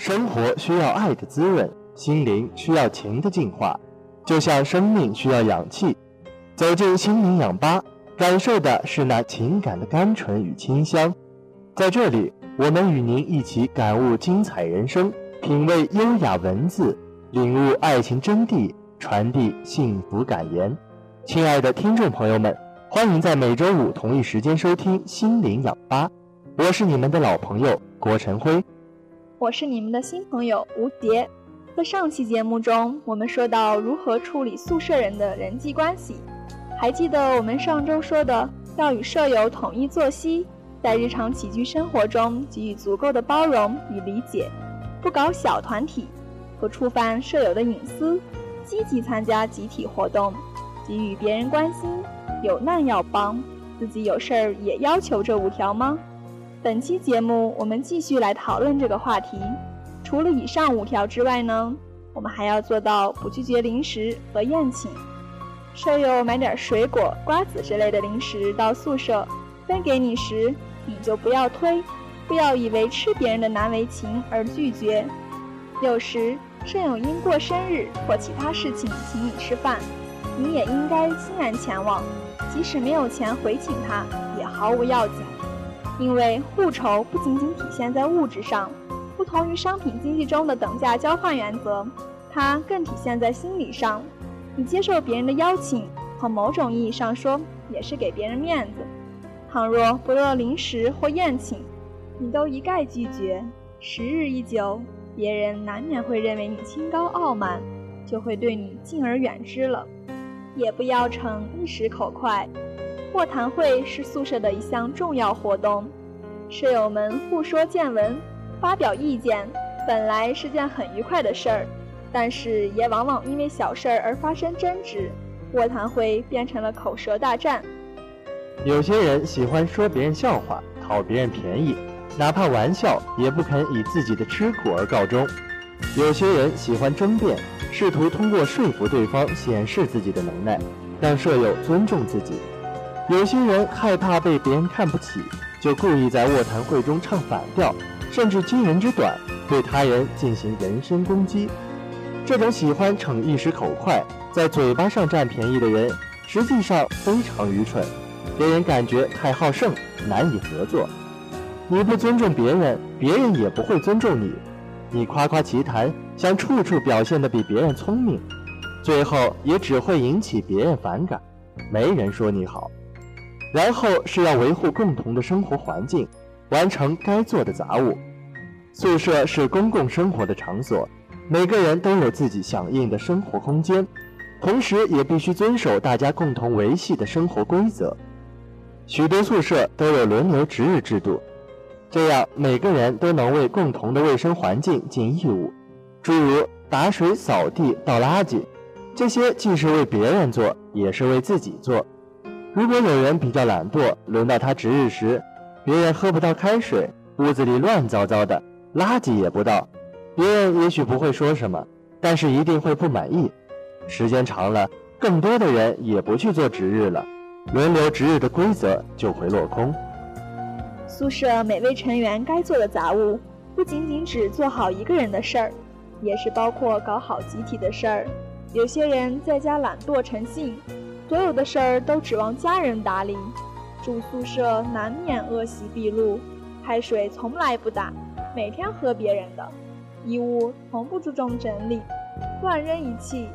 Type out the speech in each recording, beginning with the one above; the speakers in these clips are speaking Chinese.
生活需要爱的滋润，心灵需要情的净化，就像生命需要氧气。走进心灵氧吧，感受的是那情感的甘醇与清香。在这里，我们与您一起感悟精彩人生，品味优雅文字，领悟爱情真谛，传递幸福感言。亲爱的听众朋友们，欢迎在每周五同一时间收听心灵氧吧，我是你们的老朋友郭晨辉。我是你们的新朋友吴杰。在上期节目中，我们说到如何处理宿舍人的人际关系。还记得我们上周说的，要与舍友统一作息，在日常起居生活中给予足够的包容与理解，不搞小团体，不触犯舍友的隐私，积极参加集体活动，给予别人关心，有难要帮，自己有事儿也要求这五条吗？本期节目，我们继续来讨论这个话题。除了以上五条之外呢，我们还要做到不拒绝零食和宴请。舍友买点水果、瓜子之类的零食到宿舍，分给你时，你就不要推，不要以为吃别人的难为情而拒绝。有时舍友因过生日或其他事情请你吃饭，你也应该欣然前往，即使没有钱回请他，也毫无要紧。因为互酬不仅仅体现在物质上，不同于商品经济中的等价交换原则，它更体现在心理上。你接受别人的邀请，从某种意义上说，也是给别人面子。倘若不论零食或宴请，你都一概拒绝，时日一久，别人难免会认为你清高傲慢，就会对你敬而远之了。也不要逞一时口快。卧谈会是宿舍的一项重要活动，舍友们互说见闻、发表意见，本来是件很愉快的事儿，但是也往往因为小事儿而发生争执，卧谈会变成了口舌大战。有些人喜欢说别人笑话，讨别人便宜，哪怕玩笑也不肯以自己的吃苦而告终；有些人喜欢争辩，试图通过说服对方显示自己的能耐，让舍友尊重自己。有些人害怕被别人看不起，就故意在卧谈会中唱反调，甚至惊人之短，对他人进行人身攻击。这种喜欢逞一时口快，在嘴巴上占便宜的人，实际上非常愚蠢，给人感觉太好胜，难以合作。你不尊重别人，别人也不会尊重你。你夸夸其谈，想处处表现得比别人聪明，最后也只会引起别人反感，没人说你好。然后是要维护共同的生活环境，完成该做的杂物。宿舍是公共生活的场所，每个人都有自己响应的生活空间，同时也必须遵守大家共同维系的生活规则。许多宿舍都有轮流值日制度，这样每个人都能为共同的卫生环境尽义务，诸如打水、扫地、倒垃圾，这些既是为别人做，也是为自己做。如果有人比较懒惰，轮到他值日时，别人喝不到开水，屋子里乱糟糟的，垃圾也不倒，别人也许不会说什么，但是一定会不满意。时间长了，更多的人也不去做值日了，轮流值日的规则就会落空。宿舍每位成员该做的杂物，不仅仅只做好一个人的事儿，也是包括搞好集体的事儿。有些人在家懒惰成性。所有的事儿都指望家人打理，住宿舍难免恶习毕露，开水从来不打，每天喝别人的，衣物从不注重整理，乱扔一气，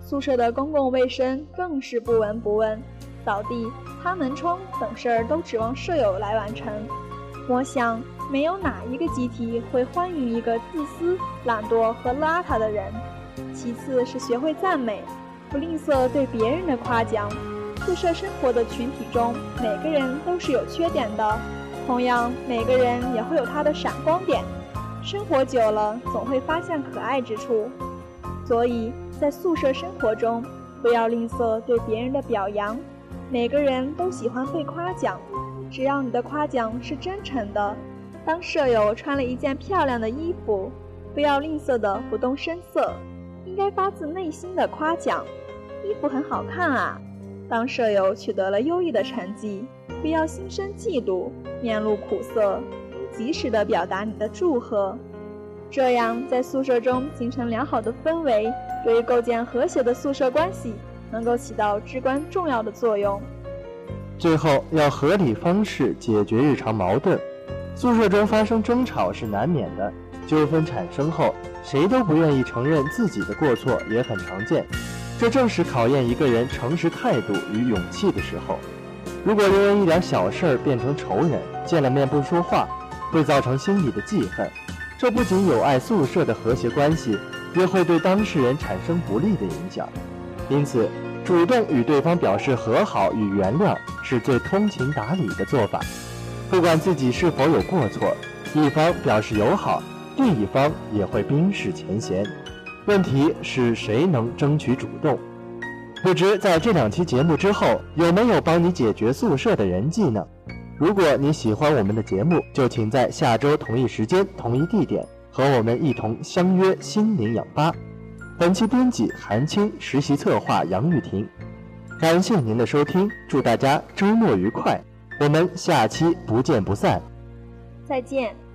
宿舍的公共卫生更是不闻不问，扫地、擦门窗等事儿都指望舍友来完成。我想，没有哪一个集体会欢迎一个自私、懒惰和邋遢的人。其次是学会赞美。不吝啬对别人的夸奖。宿舍生活的群体中，每个人都是有缺点的，同样，每个人也会有他的闪光点。生活久了，总会发现可爱之处。所以在宿舍生活中，不要吝啬对别人的表扬。每个人都喜欢被夸奖，只要你的夸奖是真诚的。当舍友穿了一件漂亮的衣服，不要吝啬的不动声色，应该发自内心的夸奖。衣服很好看啊！当舍友取得了优异的成绩，不要心生嫉妒，面露苦涩，应及时的表达你的祝贺。这样在宿舍中形成良好的氛围，对于构建和谐的宿舍关系能够起到至关重要的作用。最后，要合理方式解决日常矛盾。宿舍中发生争吵是难免的，纠纷产生后，谁都不愿意承认自己的过错，也很常见。这正是考验一个人诚实态度与勇气的时候。如果因为一点小事儿变成仇人，见了面不说话，会造成心里的记恨。这不仅有碍宿舍的和谐关系，也会对当事人产生不利的影响。因此，主动与对方表示和好与原谅，是最通情达理的做法。不管自己是否有过错，一方表示友好，另一方也会冰释前嫌。问题是谁能争取主动？不知在这两期节目之后，有没有帮你解决宿舍的人际呢？如果你喜欢我们的节目，就请在下周同一时间、同一地点和我们一同相约心灵氧吧。本期编辑韩青，实习策划杨玉婷。感谢您的收听，祝大家周末愉快。我们下期不见不散。再见。